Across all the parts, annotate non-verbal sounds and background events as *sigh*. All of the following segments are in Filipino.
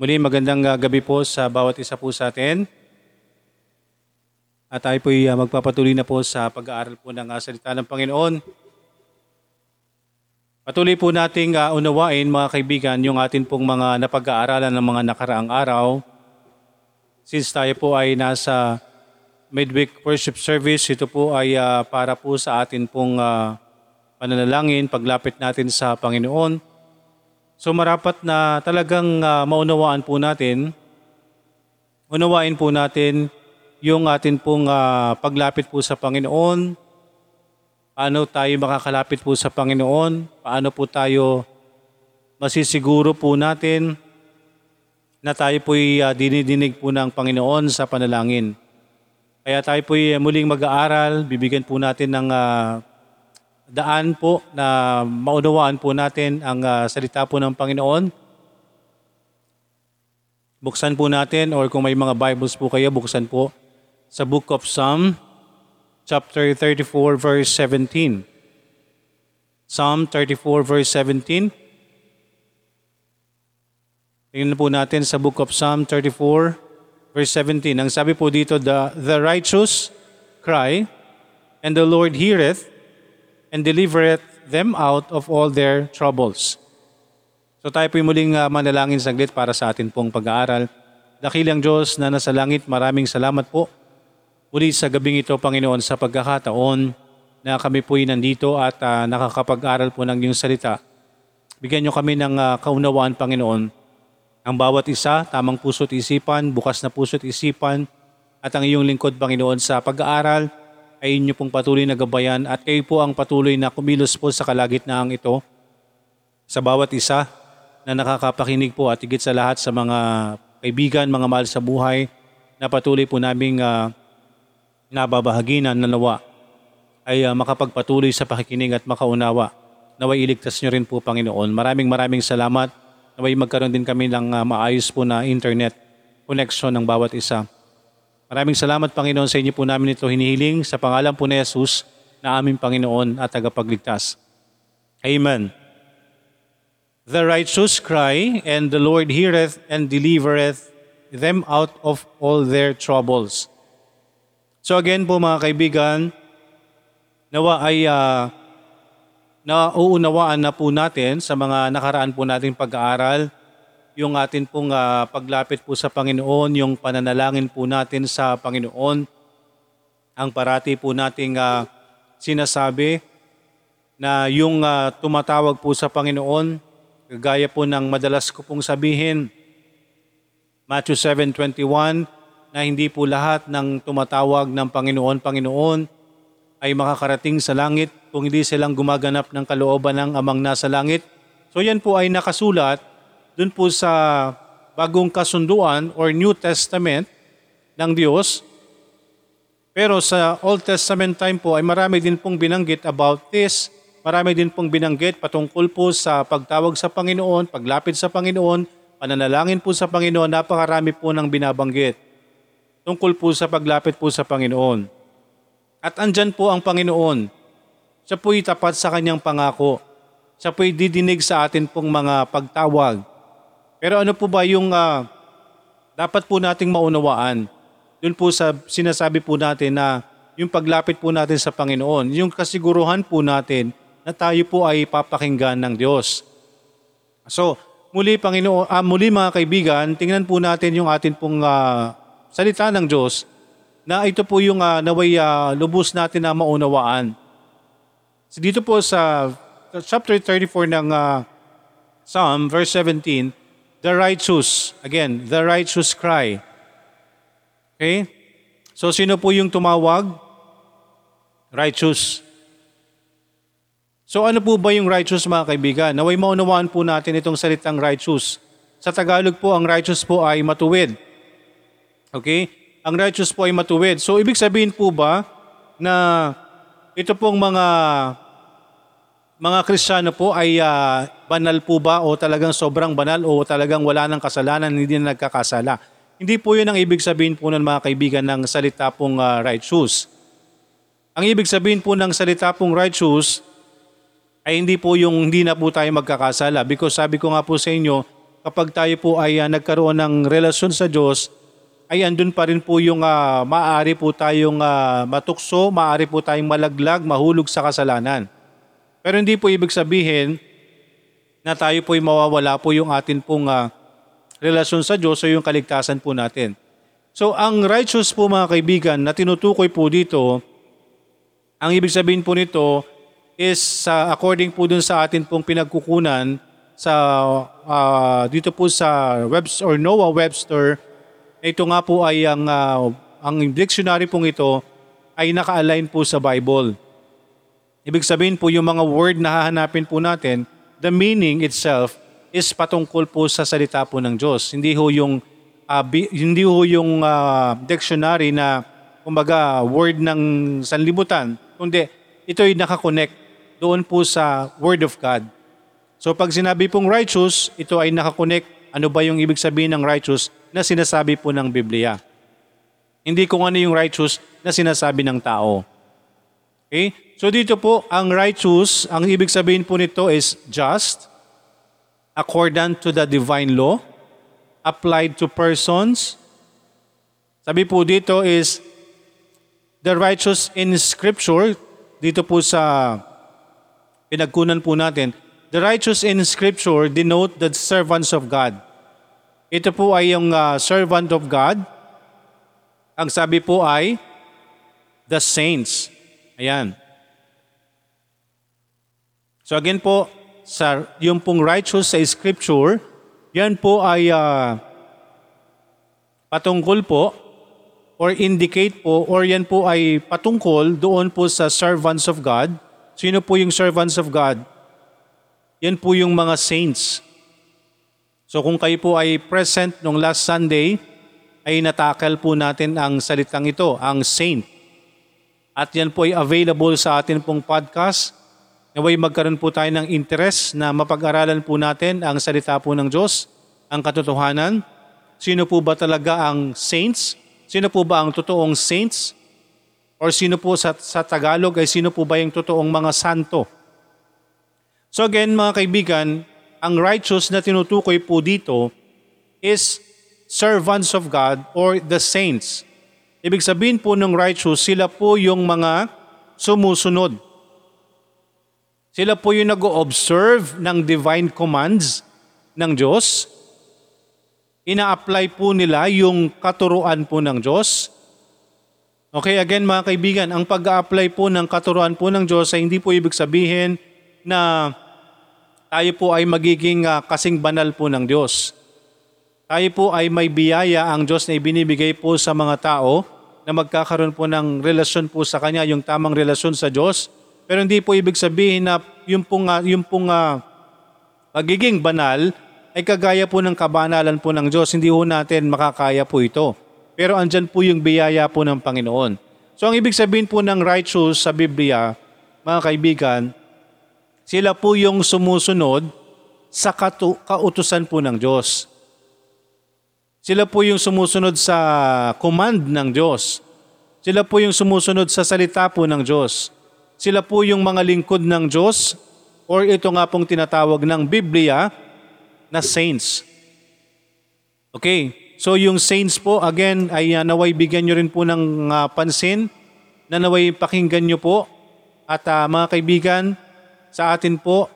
Muli magandang ah, gabi po sa bawat isa po sa atin. At tayo po magpapatuloy na po sa pag-aaral po ng ah, salita ng Panginoon. Patuloy po nating ah, unawain mga kaibigan yung atin pong mga napag-aaralan ng mga nakaraang araw. Since tayo po ay nasa midweek worship service, ito po ay ah, para po sa atin pong ah, pananalangin, paglapit natin sa Panginoon. So marapat na talagang ah, maunawaan po natin, unawain po natin yung atin pong ah, paglapit po sa Panginoon, paano tayo makakalapit po sa Panginoon, paano po tayo masisiguro po natin na tayo po'y ah, dinidinig po ng Panginoon sa panalangin. Kaya tayo po'y muling mag-aaral, bibigyan po natin ng ah, daan po na maunawaan po natin ang ah, salita po ng Panginoon. Buksan po natin or kung may mga Bibles po kayo, buksan po sa Book of Psalm, chapter 34, verse 17. Psalm 34, verse 17. Tingnan po natin sa Book of Psalm 34, verse 17. Ang sabi po dito, the, the righteous cry, and the Lord heareth, and delivereth them out of all their troubles. So tayo po muling uh, manalangin saglit para sa atin pong pag-aaral. Dakilang Diyos na nasa langit, maraming salamat po. Uli sa gabing ito, Panginoon, sa pagkakataon na kami po'y nandito at uh, nakakapag-aral po ng iyong salita. Bigyan niyo kami ng uh, kaunawaan, Panginoon. Ang bawat isa, tamang puso't isipan, bukas na puso't isipan, at ang iyong lingkod, Panginoon, sa pag-aaral, ay inyo pong patuloy na gabayan at kayo po ang patuloy na kumilos po sa kalagitnaang ito sa bawat isa na nakakapakinig po at higit sa lahat sa mga kaibigan, mga mahal sa buhay na patuloy po naming uh, nababahagi na nanawa ay uh, makapagpatuloy sa pakikinig at makaunawa. Naway iligtas nyo rin po Panginoon. Maraming maraming salamat. Naway magkaroon din kami ng uh, maayos po na internet connection ng bawat isa. Maraming salamat Panginoon sa inyo po namin ito hinihiling sa pangalan po ni Jesus na aming Panginoon at tagapagligtas. Amen. The righteous cry, and the Lord heareth and delivereth them out of all their troubles. So again po mga kaibigan, nawa ay uh, nauunawaan na po natin sa mga nakaraan po nating pag-aaral yung atin pong uh, paglapit po sa Panginoon, yung pananalangin po natin sa Panginoon, ang parati po nating uh, sinasabi na yung uh, tumatawag po sa Panginoon, gaya po ng madalas ko pong sabihin, Matthew 7.21, na hindi po lahat ng tumatawag ng Panginoon, Panginoon, ay makakarating sa langit kung hindi silang gumaganap ng kalooban ng amang nasa langit. So yan po ay nakasulat dun po sa bagong kasunduan or New Testament ng Diyos. Pero sa Old Testament time po ay marami din pong binanggit about this. Marami din pong binanggit patungkol po sa pagtawag sa Panginoon, paglapit sa Panginoon, pananalangin po sa Panginoon. Napakarami po ng binabanggit tungkol po sa paglapit po sa Panginoon. At andyan po ang Panginoon. Siya po'y tapat sa kanyang pangako. Siya po'y didinig sa atin pong mga pagtawag. Pero ano po ba yung uh, dapat po nating maunawaan? Doon po sa sinasabi po natin na yung paglapit po natin sa Panginoon, yung kasiguruhan po natin na tayo po ay papakinggan ng Diyos. So, muli Panginoon, ah, muli mga kaibigan, tingnan po natin yung atin pong uh, salita ng Diyos na ito po yung uh, naway uh, lubos natin na maunawaan. So dito po sa chapter 34 ng uh, Psalm, verse 17, the righteous, again, the righteous cry. Okay? So sino po yung tumawag? Righteous. So ano po ba yung righteous mga kaibigan? Naway maunawaan po natin itong salitang righteous. Sa Tagalog po, ang righteous po ay matuwid. Okay? Ang righteous po ay matuwid. So ibig sabihin po ba na ito pong mga mga Kristiyano po ay uh, banal po ba o talagang sobrang banal o talagang wala ng kasalanan, hindi na nagkakasala. Hindi po yun ang ibig sabihin po ng mga kaibigan ng salita pong uh, righteous. Ang ibig sabihin po ng salita pong righteous ay hindi po yung hindi na po tayo magkakasala because sabi ko nga po sa inyo, kapag tayo po ay ah, nagkaroon ng relasyon sa Diyos, ay andun pa rin po yung ah, maaari po tayong ah, matukso, maaari po tayong malaglag, mahulog sa kasalanan. Pero hindi po ibig sabihin na tayo po ay mawawala po yung atin pong ah, relasyon sa Diyos o yung kaligtasan po natin. So ang righteous po mga kaibigan na tinutukoy po dito, ang ibig sabihin po nito is sa according po dun sa atin pong pinagkukunan sa ah, dito po sa Webster or Noah Webster, ito nga po ay ang ah, ang dictionary pong ito ay naka-align po sa Bible. Ibig sabihin po yung mga word na hahanapin po natin, the meaning itself is patungkol po sa salita po ng Diyos. Hindi ho yung ah, bi- hindi ho yung ah, dictionary na kumbaga word ng sanlibutan, kundi ito ay nakakonect doon po sa word of God. So pag sinabi pong righteous, ito ay nakakonect ano ba yung ibig sabihin ng righteous na sinasabi po ng Biblia. Hindi kung ano yung righteous na sinasabi ng tao. Okay? So dito po, ang righteous, ang ibig sabihin po nito is just, accordant to the divine law, applied to persons. Sabi po dito is, the righteous in scripture, dito po sa pinagkunan po natin, the righteous in scripture denote the servants of God. Ito po ay yung ah, servant of God. Ang sabi po ay the saints. Ayan. So again po, sa yung pong righteous sa scripture, yan po ay ah, patungkol po or indicate po or yan po ay patungkol doon po sa servants of God. Sino po yung servants of God? Yan po yung mga saints. So kung kayo po ay present nung last Sunday, ay natakal po natin ang salitang ito, ang saint. At yan po ay available sa atin pong podcast. Naway magkaroon po tayo ng interest na mapag-aralan po natin ang salita po ng Diyos, ang katotohanan. Sino po ba talaga ang saints? Sino po ba ang totoong saints? Or sino po sa, sa Tagalog ay sino po ba yung totoong mga santo? So again mga kaibigan, ang righteous na tinutukoy po dito is servants of God or the saints. Ibig sabihin po ng righteous, sila po yung mga sumusunod. Sila po yung nag-observe ng divine commands ng Diyos. Ina-apply po nila yung katuruan po ng Diyos. Okay, again mga kaibigan, ang pag-apply po ng katuruan po ng Diyos ay hindi po ibig sabihin na tayo po ay magiging ah, kasing banal po ng Diyos. Tayo po ay may biyaya ang Diyos na ibinibigay po sa mga tao na magkakaroon po ng relasyon po sa Kanya, yung tamang relasyon sa Diyos. Pero hindi po ibig sabihin na yung pong, ah, yung pong ah, pagiging banal ay kagaya po ng kabanalan po ng Diyos. Hindi po natin makakaya po ito. Pero andyan po yung biyaya po ng Panginoon. So ang ibig sabihin po ng righteous sa Biblia, mga kaibigan, sila po yung sumusunod sa kautusan po ng Diyos. Sila po yung sumusunod sa command ng Diyos. Sila po yung sumusunod sa salita po ng Diyos. Sila po yung mga lingkod ng Diyos or ito nga pong tinatawag ng Biblia na saints. Okay, so yung saints po again ay uh, naway bigyan nyo rin po ng uh, pansin na naway pakinggan nyo po at uh, mga kaibigan sa atin po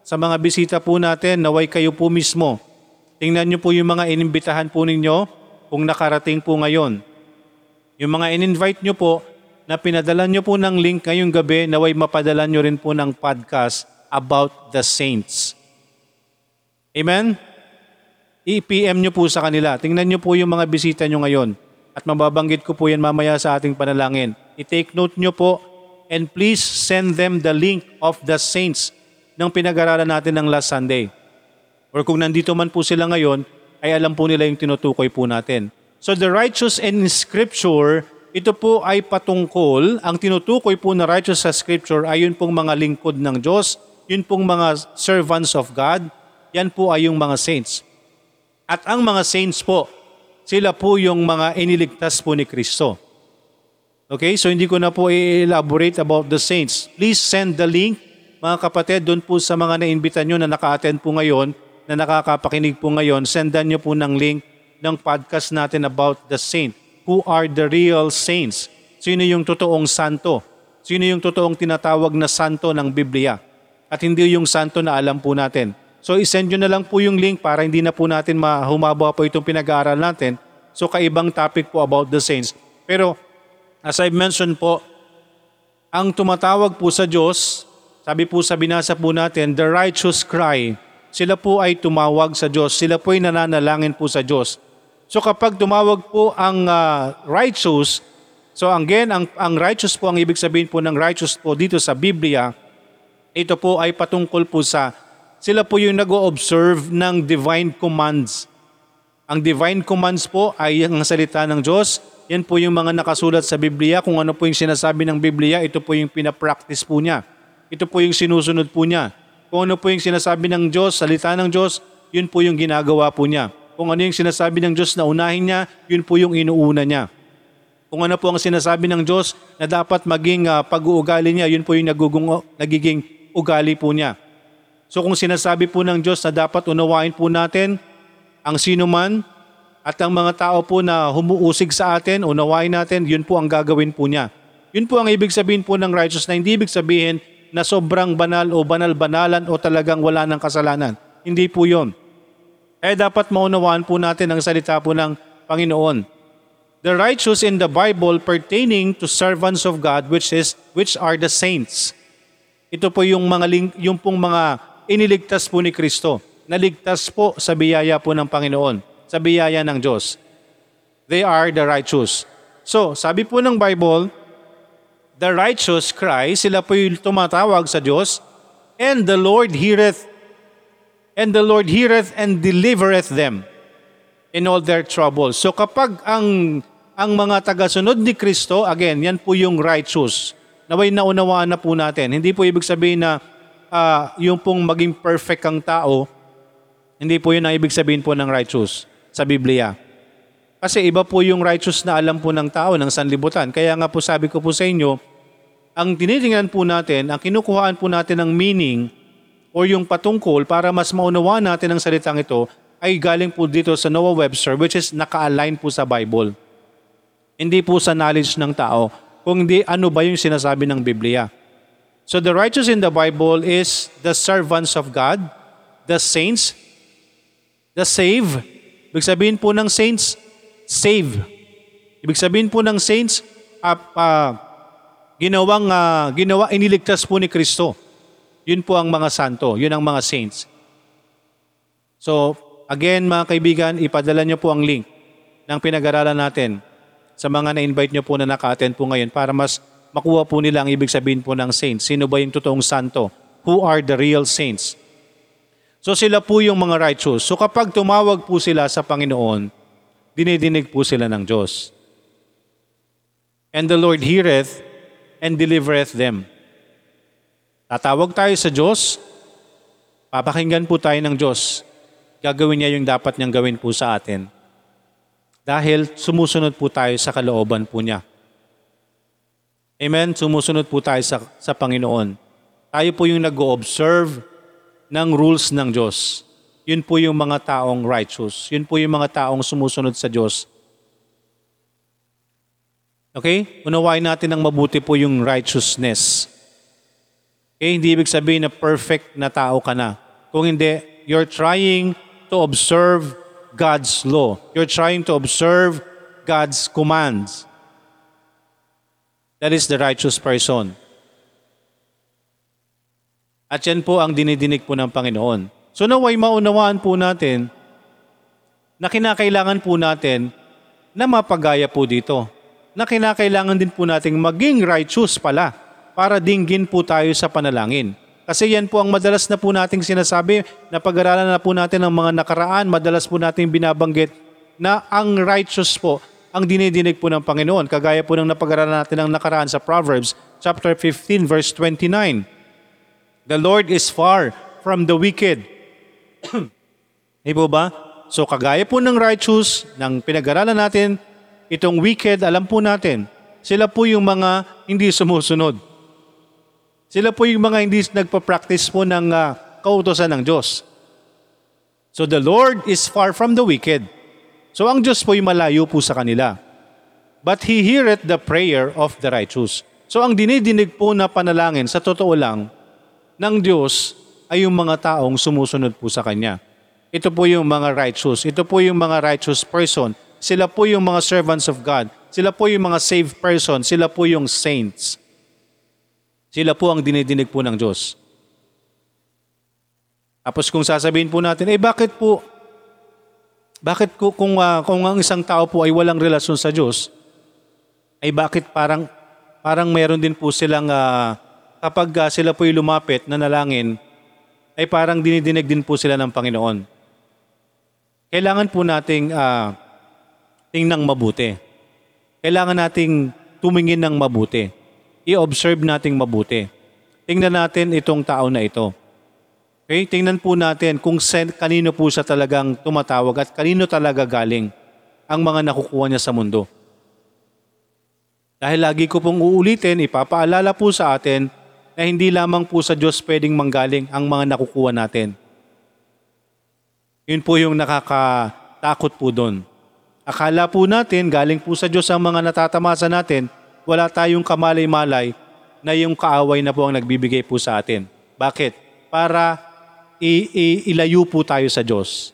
sa mga bisita po natin naway kayo po mismo Tingnan niyo po yung mga inimbitahan po ninyo kung nakarating po ngayon. Yung mga in-invite niyo po na pinadala niyo po ng link ngayong gabi naway mapadala niyo rin po ng podcast about the saints. Amen? I-PM niyo po sa kanila. Tingnan niyo po yung mga bisita niyo ngayon. At mababanggit ko po yan mamaya sa ating panalangin. I-take note niyo po and please send them the link of the saints ng pinag-aralan natin ng last Sunday. Or kung nandito man po sila ngayon, ay alam po nila yung tinutukoy po natin. So the righteous in Scripture, ito po ay patungkol, ang tinutukoy po na righteous sa Scripture ay yun pong mga lingkod ng Diyos, yun pong mga servants of God, yan po ay yung mga saints. At ang mga saints po, sila po yung mga iniligtas po ni Kristo. Okay, so hindi ko na po i-elaborate about the saints. Please send the link, mga kapatid, doon po sa mga naimbita nyo na naka-attend po ngayon na nakakapakinig po ngayon, sendan nyo po ng link ng podcast natin about the saint. Who are the real saints? Sino yung totoong santo? Sino yung totoong tinatawag na santo ng Biblia? At hindi yung santo na alam po natin. So isend nyo na lang po yung link para hindi na po natin mahumaba po itong pinag-aaral natin. So kaibang topic po about the saints. Pero as I mentioned po, ang tumatawag po sa Diyos, sabi po sa binasa po natin, the righteous cry. Sila po ay tumawag sa Diyos. Sila po ay nananalangin po sa Diyos. So kapag tumawag po ang uh, righteous, so again, ang, ang righteous po, ang ibig sabihin po ng righteous po dito sa Biblia, ito po ay patungkol po sa, sila po yung nag-observe ng divine commands. Ang divine commands po ay ang salita ng Diyos. Yan po yung mga nakasulat sa Biblia. Kung ano po yung sinasabi ng Biblia, ito po yung pinapractice po niya. Ito po yung sinusunod po niya. Kung ano po yung sinasabi ng Diyos, salita ng Diyos, yun po yung ginagawa po niya. Kung ano yung sinasabi ng Diyos na unahin niya, yun po yung inuuna niya. Kung ano po ang sinasabi ng Diyos na dapat maging uh, pag-uugali niya, yun po yung nagugung, nagiging ugali po niya. So kung sinasabi po ng Diyos na dapat unawain po natin ang sino man at ang mga tao po na humuusig sa atin, unawain natin, yun po ang gagawin po niya. Yun po ang ibig sabihin po ng righteous na hindi ibig sabihin na sobrang banal o banal-banalan o talagang wala ng kasalanan. Hindi po yun. Eh dapat maunawaan po natin ang salita po ng Panginoon. The righteous in the Bible pertaining to servants of God which is which are the saints. Ito po yung mga yung pong mga iniligtas po ni Kristo. Naligtas po sa biyaya po ng Panginoon, sa biyaya ng Diyos. They are the righteous. So, sabi po ng Bible, the righteous cry, sila po yung tumatawag sa Diyos, and the Lord heareth and the Lord heareth and delivereth them in all their troubles. So kapag ang ang mga tagasunod ni Kristo, again, yan po yung righteous. Naway naunawaan na po natin. Hindi po ibig sabihin na uh, yung pong maging perfect kang tao, hindi po yun ang ibig sabihin po ng righteous sa Biblia. Kasi iba po yung righteous na alam po ng tao ng sanlibutan. Kaya nga po sabi ko po sa inyo, ang tinitingnan po natin, ang kinukuhaan po natin ng meaning o yung patungkol para mas maunawaan natin ang salitang ito ay galing po dito sa Noah Webster which is naka-align po sa Bible. Hindi po sa knowledge ng tao, kundi ano ba yung sinasabi ng Biblia. So the righteous in the Bible is the servants of God, the saints, the save. Ibig sabihin po ng saints, save. Ibig sabihin po ng saints, uh, uh, ginawang, uh, ginawa, iniligtas po ni Kristo. Yun po ang mga santo, yun ang mga saints. So, again mga kaibigan, ipadala niyo po ang link ng pinag-aralan natin sa mga na-invite nyo po na naka-attend po ngayon para mas makuha po nila ang ibig sabihin po ng saints. Sino ba yung totoong santo? Who are the real saints? So sila po yung mga righteous. So kapag tumawag po sila sa Panginoon, dinidinig po sila ng Diyos. And the Lord heareth and delivereth them. Tatawag tayo sa Diyos, papakinggan po tayo ng Diyos. Gagawin niya yung dapat niyang gawin po sa atin dahil sumusunod po tayo sa kalooban po niya. Amen? Sumusunod po tayo sa, sa Panginoon. Tayo po yung nag-observe ng rules ng Diyos. Yun po yung mga taong righteous. Yun po yung mga taong sumusunod sa Diyos. Okay? Unawain natin ng mabuti po yung righteousness. Okay? Hindi ibig sabihin na perfect na tao ka na. Kung hindi, you're trying to observe God's law. You're trying to observe God's commands. That is the righteous person. At yan po ang dinidinig po ng Panginoon. So naway maunawaan po natin na kinakailangan po natin na mapagaya po dito. Na kinakailangan din po nating maging righteous pala para dinggin po tayo sa panalangin. Kasi yan po ang madalas na po nating sinasabi na pag-aralan na po natin ng mga nakaraan, madalas po nating binabanggit na ang righteous po ang dinidinig po ng Panginoon. Kagaya po ng napag-aralan natin ng nakaraan sa Proverbs chapter 15 verse 29. The Lord is far from the wicked. Di po ba? So kagaya po ng righteous, ng pinag-aralan natin, itong wicked, alam po natin, sila po yung mga hindi sumusunod sila po yung mga hindi nagpa-practice po ng uh, kautosan ng Diyos. So the Lord is far from the wicked. So ang Diyos po'y malayo po sa kanila. But He heareth the prayer of the righteous. So ang dinidinig po na panalangin sa totoo lang ng Diyos ay yung mga taong sumusunod po sa Kanya. Ito po yung mga righteous. Ito po yung mga righteous person. Sila po yung mga servants of God. Sila po yung mga saved person. Sila po yung saints. Sila po ang dinidinig po ng Diyos. Tapos kung sasabihin po natin, eh bakit po, bakit ko, kung, ah, kung ang isang tao po ay walang relasyon sa Diyos, ay bakit parang, parang meron din po silang, ah, kapag ah, sila po ay lumapit na nalangin, ay parang dinidinig din po sila ng Panginoon. Kailangan po nating ah, tingnan mabuti. Kailangan nating tumingin ng mabuti. I-observe nating mabuti. Tingnan natin itong tao na ito. Okay, tingnan po natin kung sen, kanino po siya talagang tumatawag at kanino talaga galing ang mga nakukuha niya sa mundo. Dahil lagi ko pong uulitin, ipapaalala po sa atin na hindi lamang po sa Diyos pwedeng manggaling ang mga nakukuha natin. Yun po yung nakakatakot po doon. Akala po natin, galing po sa Diyos ang mga natatamasa natin, wala tayong kamalay-malay na yung kaaway na po ang nagbibigay po sa atin. Bakit? Para i- i- ilayo po tayo sa Diyos.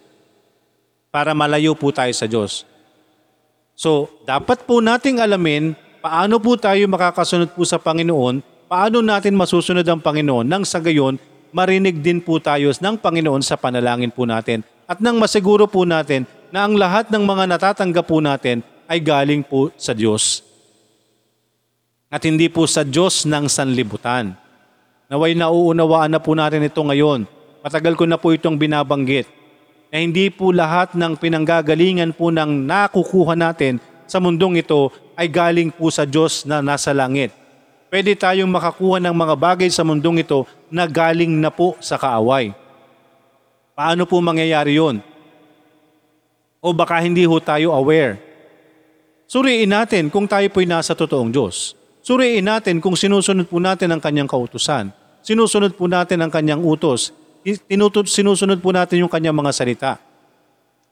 Para malayo po tayo sa Diyos. So, dapat po nating alamin paano po tayo makakasunod po sa Panginoon, paano natin masusunod ang Panginoon nang sa gayon marinig din po tayo ng Panginoon sa panalangin po natin at nang masiguro po natin na ang lahat ng mga natatanggap po natin ay galing po sa Diyos. At hindi po sa Diyos ng sanlibutan. Naway nauunawaan na po natin ito ngayon. Matagal ko na po itong binabanggit na hindi po lahat ng pinanggagalingan po ng nakukuha natin sa mundong ito ay galing po sa Diyos na nasa langit. Pwede tayong makakuha ng mga bagay sa mundong ito na galing na po sa kaaway. Paano po mangyayari yon? O baka hindi ho tayo aware. Suriin natin kung tayo po'y nasa totoong Diyos. Suriin natin kung sinusunod po natin ang kanyang kautusan. Sinusunod po natin ang kanyang utos. Tinutut, sinusunod po natin yung kanyang mga salita.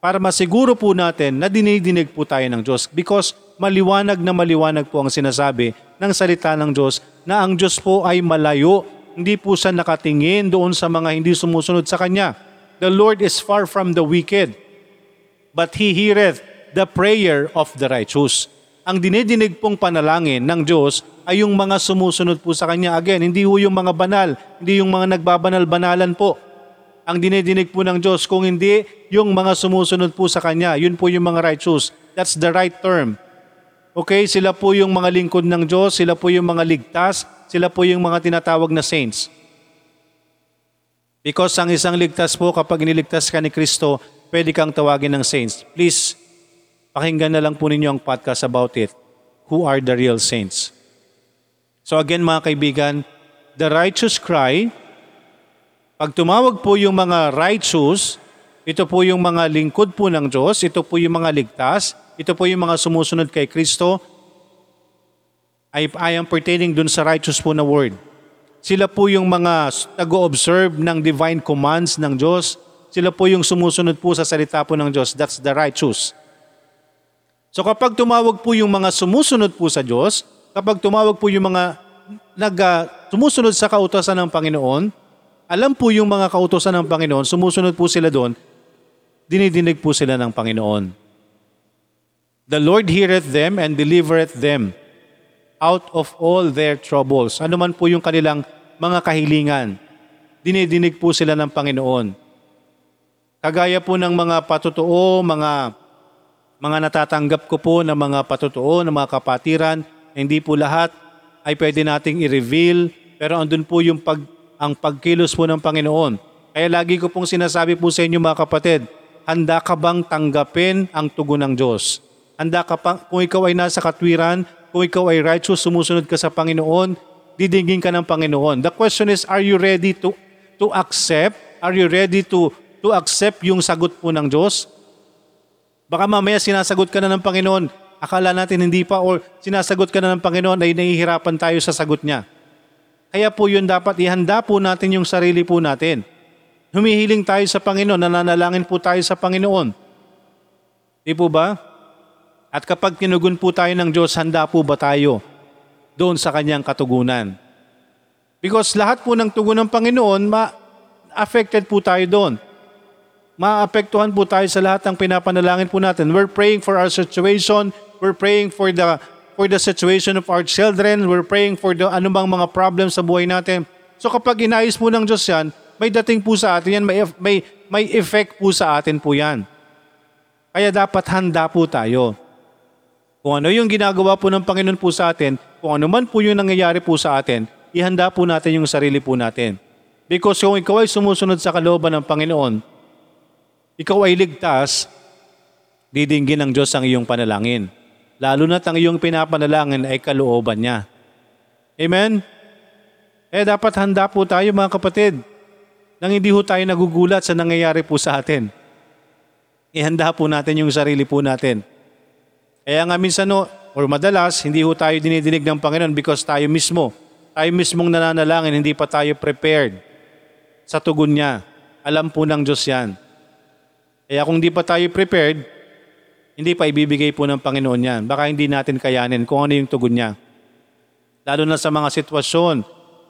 Para masiguro po natin na dinidinig po tayo ng Diyos because maliwanag na maliwanag po ang sinasabi ng salita ng Diyos na ang Diyos po ay malayo. Hindi po siya nakatingin doon sa mga hindi sumusunod sa Kanya. The Lord is far from the wicked, but He heareth the prayer of the righteous. Ang dinidinig pong panalangin ng Diyos ay yung mga sumusunod po sa Kanya. Again, hindi ho yung mga banal, hindi yung mga nagbabanal-banalan po. Ang dinidinig po ng Diyos, kung hindi yung mga sumusunod po sa Kanya, yun po yung mga righteous. That's the right term. Okay, sila po yung mga lingkod ng Diyos, sila po yung mga ligtas, sila po yung mga tinatawag na saints. Because ang isang ligtas po, kapag iniligtas ka ni Kristo, pwede kang tawagin ng saints. Please, pakinggan na lang po ninyo ang podcast about it. Who are the real saints? So again mga kaibigan, the righteous cry, pag tumawag po yung mga righteous, ito po yung mga lingkod po ng Diyos, ito po yung mga ligtas, ito po yung mga sumusunod kay Kristo, I, I am pertaining dun sa righteous po na word. Sila po yung mga nag-observe ng divine commands ng Diyos. Sila po yung sumusunod po sa salita po ng Diyos. That's the righteous. So kapag tumawag po yung mga sumusunod po sa Diyos, kapag tumawag po yung mga nag, uh, sumusunod sa kautosan ng Panginoon, alam po yung mga kautosan ng Panginoon, sumusunod po sila doon, dinidinig po sila ng Panginoon. The Lord heareth them and delivereth them out of all their troubles. Ano man po yung kanilang mga kahilingan, dinidinig po sila ng Panginoon. Kagaya po ng mga patutuo, mga mga natatanggap ko po ng mga patutuo, ng mga kapatiran, hindi po lahat ay pwede nating i-reveal, pero andun po yung pag, ang pagkilos po ng Panginoon. Kaya lagi ko pong sinasabi po sa inyo mga kapatid, handa ka bang tanggapin ang tugon ng Diyos? Handa ka pa, kung ikaw ay nasa katwiran, kung ikaw ay righteous, sumusunod ka sa Panginoon, didingin ka ng Panginoon. The question is, are you ready to to accept? Are you ready to to accept yung sagot po ng Diyos? Baka mamaya sinasagot ka na ng Panginoon, akala natin hindi pa or sinasagot ka na ng Panginoon ay nahihirapan tayo sa sagot niya. Kaya po yun dapat ihanda po natin yung sarili po natin. Humihiling tayo sa Panginoon, nananalangin po tayo sa Panginoon. Di po ba? At kapag tinugon po tayo ng Diyos, handa po ba tayo doon sa kanyang katugunan? Because lahat po ng tugon ng Panginoon, ma affected po tayo doon. Maapektuhan po tayo sa lahat ng pinapanalangin po natin. We're praying for our situation. We're praying for the for the situation of our children. We're praying for the anumang mga problems sa buhay natin. So kapag inayos po ng Diyos yan, may dating po sa atin yan, may, may, may effect po sa atin po yan. Kaya dapat handa po tayo. Kung ano yung ginagawa po ng Panginoon po sa atin, kung ano man po yung nangyayari po sa atin, ihanda po natin yung sarili po natin. Because kung ikaw ay sumusunod sa kalooban ng Panginoon, ikaw ay ligtas, didinggin ng Diyos ang iyong panalangin. Lalo na't ang iyong pinapanalangin ay kalooban niya. Amen? Eh dapat handa po tayo mga kapatid nang hindi ho tayo nagugulat sa nangyayari po sa atin. Ihanda po natin yung sarili po natin. Kaya nga minsan no, or madalas, hindi ho tayo dinidinig ng Panginoon because tayo mismo, tayo mismong nananalangin, hindi pa tayo prepared sa tugon niya. Alam po ng Diyos yan. Kaya kung hindi pa tayo prepared, hindi pa ibibigay po ng Panginoon yan. Baka hindi natin kayanin kung ano yung tugon niya. Lalo na sa mga sitwasyon,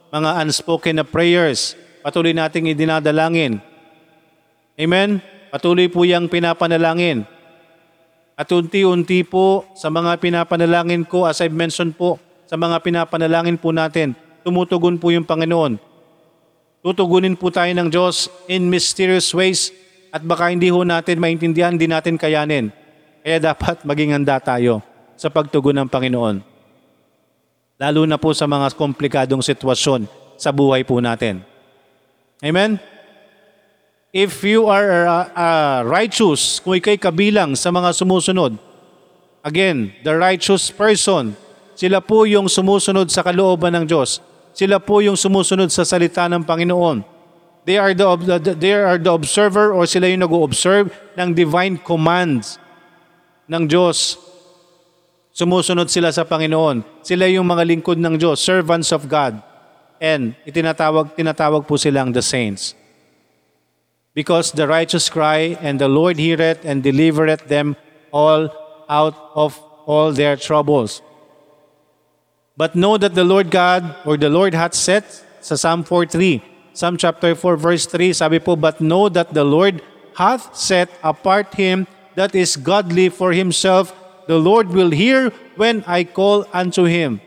mga unspoken na prayers, patuloy nating idinadalangin. Amen? Patuloy po yung pinapanalangin. At unti-unti po sa mga pinapanalangin ko, as I've mentioned po, sa mga pinapanalangin po natin, tumutugon po yung Panginoon. Tutugunin po tayo ng Diyos in mysterious ways at baka hindi ho natin maintindihan, hindi natin kayanin. Kaya dapat *laughs* maging handa tayo sa pagtugon ng Panginoon. Lalo na po sa mga komplikadong sitwasyon sa buhay po natin. Amen? If you are uh, uh, righteous, kung ikay kabilang sa mga sumusunod, again, the righteous person, sila po yung sumusunod sa kalooban ng Diyos. Sila po yung sumusunod sa salita ng Panginoon. They are the, they are the observer or sila yung nag-observe ng divine commands ng Diyos. Sumusunod sila sa Panginoon. Sila yung mga lingkod ng Diyos, servants of God. And itinatawag, tinatawag po silang the saints. Because the righteous cry, and the Lord heareth and delivereth them all out of all their troubles. But know that the Lord God, or the Lord hath said sa Psalm 4.3, Psalm chapter 4 verse 3, sabi po, But know that the Lord hath set apart him that is godly for himself. The Lord will hear when I call unto him.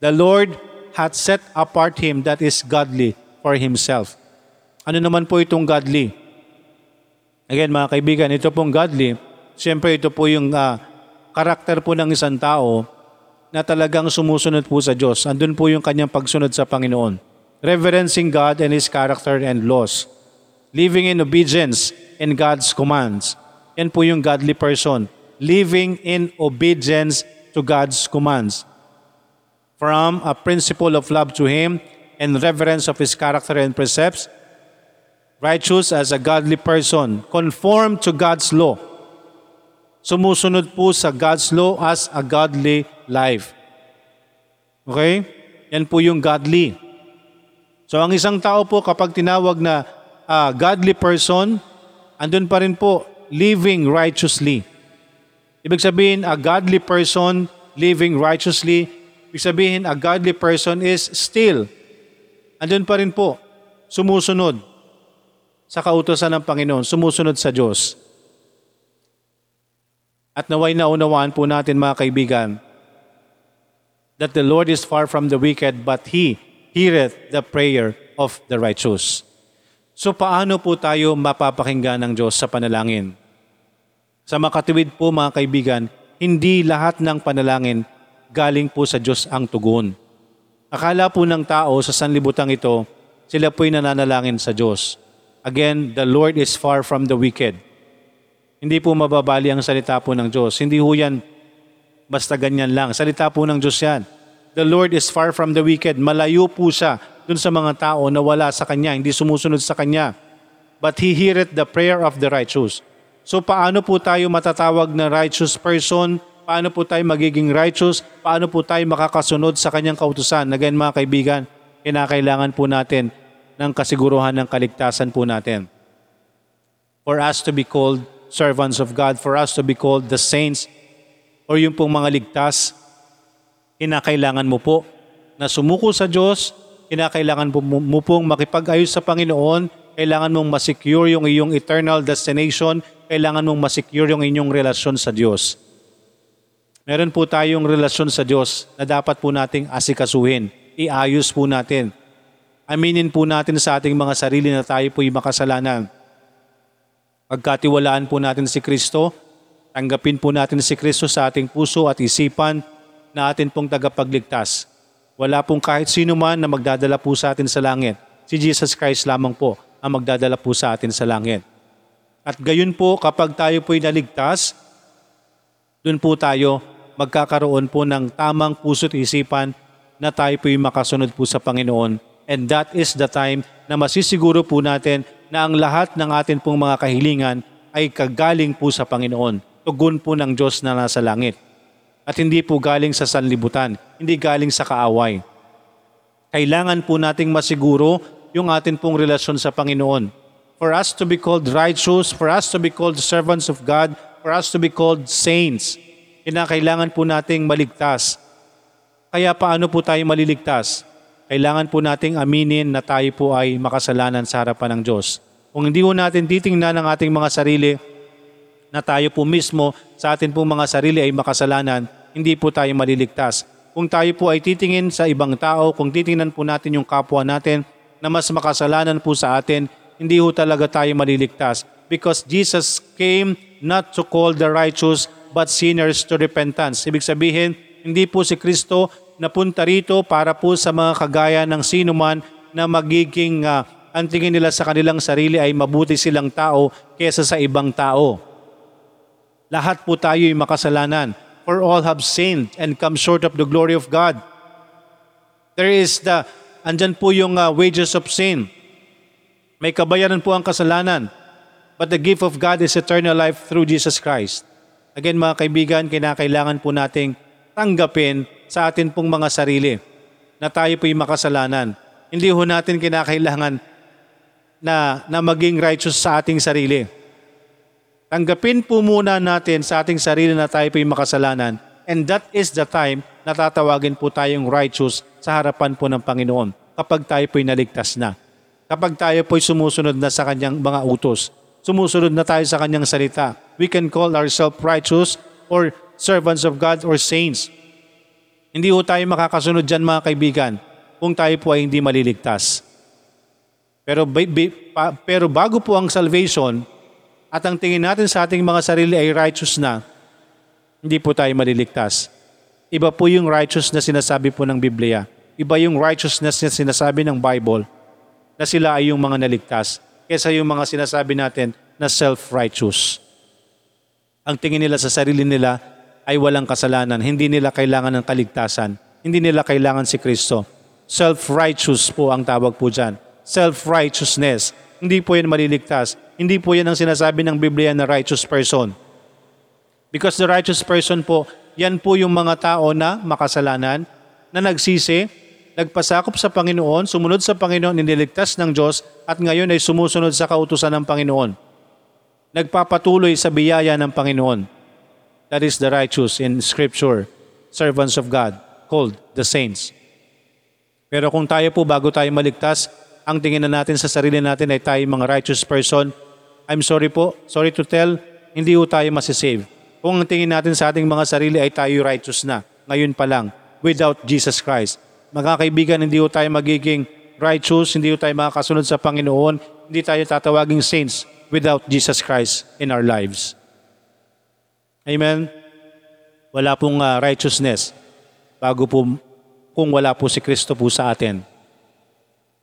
The Lord hath set apart him that is godly for himself. Ano naman po itong godly? Again mga kaibigan, ito pong godly, siyempre ito po yung uh, karakter po ng isang tao na talagang sumusunod po sa Diyos. Andun po yung kanyang pagsunod sa Panginoon. Reverencing God and His character and laws. Living in obedience in God's commands. Yan po yung godly person. Living in obedience to God's commands from a principle of love to Him and reverence of His character and precepts, righteous as a godly person, conform to God's law. Sumusunod po sa God's law as a godly life. Okay? Yan po yung godly. So ang isang tao po kapag tinawag na uh, godly person, andun pa rin po, living righteously. Ibig sabihin, a godly person living righteously Ibig sabihin, a godly person is still, andun pa rin po, sumusunod sa kautosan ng Panginoon, sumusunod sa Diyos. At naway naunawaan po natin mga kaibigan, that the Lord is far from the wicked, but He heareth the prayer of the righteous. So paano po tayo mapapakinggan ng Diyos sa panalangin? Sa makatiwid po mga kaibigan, hindi lahat ng panalangin galing po sa Diyos ang tugon. Akala po ng tao sa sanlibutan ito, sila po'y nananalangin sa Diyos. Again, the Lord is far from the wicked. Hindi po mababali ang salita po ng Diyos. Hindi ho yan basta ganyan lang. Salita po ng Diyos yan. The Lord is far from the wicked. Malayo po siya dun sa mga tao na wala sa Kanya, hindi sumusunod sa Kanya. But He heareth the prayer of the righteous. So paano po tayo matatawag na righteous person Paano po tayo magiging righteous? Paano po tayo makakasunod sa kanyang kautusan? Again mga kaibigan, kinakailangan po natin ng kasiguruhan ng kaligtasan po natin. For us to be called servants of God, for us to be called the saints, or yung pong mga ligtas, kinakailangan mo po na sumuko sa Diyos, kinakailangan mo pong makipag-ayos sa Panginoon, kailangan mong masecure yung iyong eternal destination, kailangan mong masecure yung inyong relasyon sa Diyos. Meron po tayong relasyon sa Diyos na dapat po nating asikasuhin, iayos po natin. Aminin po natin sa ating mga sarili na tayo po'y makasalanan. Pagkatiwalaan po natin si Kristo, tanggapin po natin si Kristo sa ating puso at isipan na atin pong tagapagligtas. Wala pong kahit sino man na magdadala po sa atin sa langit. Si Jesus Christ lamang po ang magdadala po sa atin sa langit. At gayon po kapag tayo po'y naligtas, doon po tayo magkakaroon po ng tamang puso't isipan na tayo po'y makasunod po sa Panginoon. And that is the time na masisiguro po natin na ang lahat ng atin pong mga kahilingan ay kagaling po sa Panginoon. Tugon po ng Diyos na nasa langit. At hindi po galing sa sanlibutan, hindi galing sa kaaway. Kailangan po nating masiguro yung atin pong relasyon sa Panginoon. For us to be called righteous, for us to be called servants of God, for us to be called saints, kinakailangan po nating maligtas. Kaya paano po tayo maliligtas? Kailangan po nating aminin na tayo po ay makasalanan sa harapan ng Diyos. Kung hindi po natin titingnan ang ating mga sarili na tayo po mismo sa atin pong mga sarili ay makasalanan, hindi po tayo maliligtas. Kung tayo po ay titingin sa ibang tao, kung titingnan po natin yung kapwa natin na mas makasalanan po sa atin, hindi po talaga tayo maliligtas. Because Jesus came not to call the righteous but sinners to repentance. Ibig sabihin, hindi po si Kristo napunta rito para po sa mga kagaya ng sino man na magiging uh, ang tingin nila sa kanilang sarili ay mabuti silang tao kesa sa ibang tao. Lahat po tayo ay makasalanan. For all have sinned and come short of the glory of God. There is the, andyan po yung uh, wages of sin. May kabayaran po ang kasalanan. But the gift of God is eternal life through Jesus Christ. Again mga kaibigan, kinakailangan po nating tanggapin sa atin pong mga sarili na tayo po'y makasalanan. Hindi ho natin kinakailangan na, na maging righteous sa ating sarili. Tanggapin po muna natin sa ating sarili na tayo po'y makasalanan and that is the time na tatawagin po tayong righteous sa harapan po ng Panginoon kapag tayo po'y naligtas na. Kapag tayo po'y sumusunod na sa kanyang mga utos, sumusunod na tayo sa kanyang salita, we can call ourselves righteous or servants of God or saints. Hindi po tayo makakasunod dyan mga kaibigan kung tayo po ay hindi maliligtas. Pero, pero bago po ang salvation, at ang tingin natin sa ating mga sarili ay righteous na, hindi po tayo maliligtas. Iba po yung righteous na sinasabi po ng Biblia. Iba yung righteousness na sinasabi ng Bible na sila ay yung mga naligtas kesa yung mga sinasabi natin na self-righteous. Ang tingin nila sa sarili nila ay walang kasalanan. Hindi nila kailangan ng kaligtasan. Hindi nila kailangan si Kristo. Self-righteous po ang tawag po dyan. Self-righteousness. Hindi po yan maliligtas. Hindi po yan ang sinasabi ng Biblia na righteous person. Because the righteous person po, yan po yung mga tao na makasalanan, na nagsisi, nagpasakop sa Panginoon, sumunod sa Panginoon, iniligtas ng Diyos, at ngayon ay sumusunod sa kautusan ng Panginoon. Nagpapatuloy sa biyaya ng Panginoon. That is the righteous in Scripture, servants of God, called the saints. Pero kung tayo po bago tayo maligtas, ang tingin na natin sa sarili natin ay tayo mga righteous person, I'm sorry po, sorry to tell, hindi po tayo masisave. Kung ang tingin natin sa ating mga sarili ay tayo righteous na, ngayon pa lang, without Jesus Christ. Mga kaibigan, hindi po tayo magiging righteous, hindi po tayo makakasunod sa Panginoon, hindi tayo tatawaging saints without Jesus Christ in our lives. Amen? Wala pong uh, righteousness bago po kung wala po si Kristo po sa atin.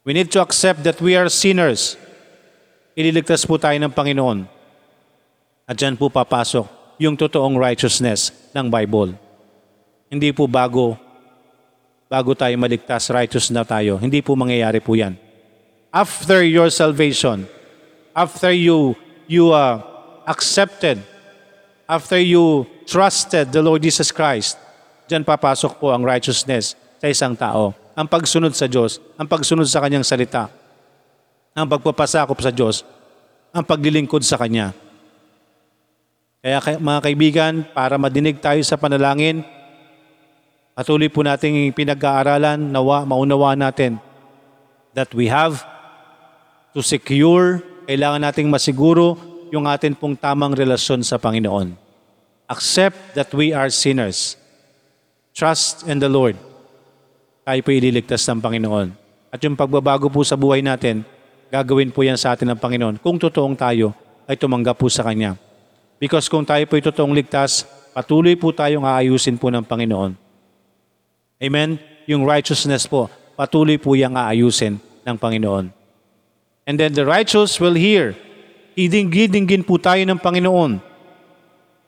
We need to accept that we are sinners ililigtas po tayo ng Panginoon. At dyan po papasok yung totoong righteousness ng Bible. Hindi po bago, bago tayo maligtas, righteous na tayo. Hindi po mangyayari po yan. After your salvation, after you, you uh, accepted, after you trusted the Lord Jesus Christ, dyan papasok po ang righteousness sa isang tao. Ang pagsunod sa Diyos, ang pagsunod sa kanyang salita. ang pagpapasakop sa Diyos, ang paglilingkod sa Kanya. Kaya kay- mga kaibigan, para madinig tayo sa panalangin, patuloy po nating pinag-aaralan, nawa, maunawa natin that we have to secure, kailangan nating masiguro yung atin pong tamang relasyon sa Panginoon. Accept that we are sinners. Trust in the Lord. Tayo po ililigtas ng Panginoon. At yung pagbabago po sa buhay natin, gagawin po yan sa atin ng Panginoon kung totoong tayo ay tumanggap po sa Kanya. Because kung tayo po ay totoong ligtas, patuloy po tayong aayusin po ng Panginoon. Amen? Yung righteousness po, patuloy po yung aayusin ng Panginoon. And then the righteous will hear. Hiding-hidinggin po tayo ng Panginoon.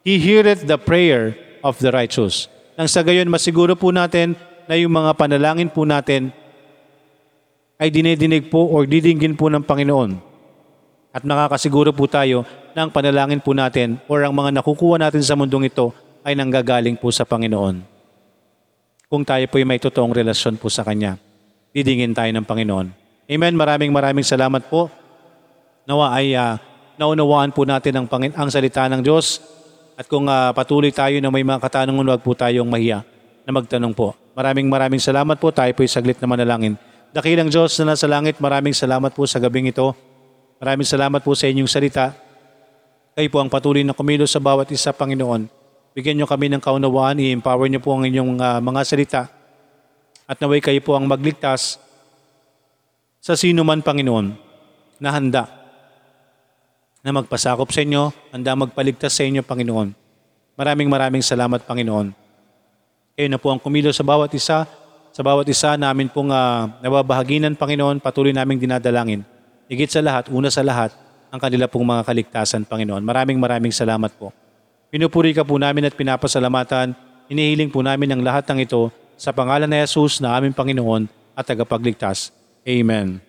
He heareth the prayer of the righteous. Nang sa gayon, masiguro po natin na yung mga panalangin po natin ay dinidinig po o didinggin po ng Panginoon. At nakakasiguro po tayo na ang panalangin po natin o ang mga nakukuha natin sa mundong ito ay nanggagaling po sa Panginoon. Kung tayo po ay may totoong relasyon po sa Kanya, didingin tayo ng Panginoon. Amen. Maraming maraming salamat po. Nawa ay ah, naunawaan po natin ang, Pangin- ang salita ng Diyos. At kung ah, patuloy tayo na may mga katanungan, huwag po tayong mahiya na magtanong po. Maraming maraming salamat po. Tayo po ay saglit na manalangin. Dakilang Diyos na nasa langit, maraming salamat po sa gabing ito. Maraming salamat po sa inyong salita. Kayo po ang patuloy na kumilos sa bawat isa, Panginoon. Bigyan niyo kami ng kaunawaan, i-empower niyo po ang inyong ah, mga salita. At naway kayo po ang magligtas sa sino man, Panginoon, na handa na magpasakop sa inyo, handa magpaligtas sa inyo, Panginoon. Maraming maraming salamat, Panginoon. Kayo na po ang kumilos sa bawat isa, sa bawat isa namin pong uh, nababahaginan, Panginoon, patuloy naming dinadalangin. Higit sa lahat, una sa lahat, ang kanila pong mga kaligtasan, Panginoon. Maraming maraming salamat po. Pinupuri ka po namin at pinapasalamatan. Inihiling po namin ang lahat ng ito sa pangalan ni Jesus na aming Panginoon at tagapagligtas. Amen.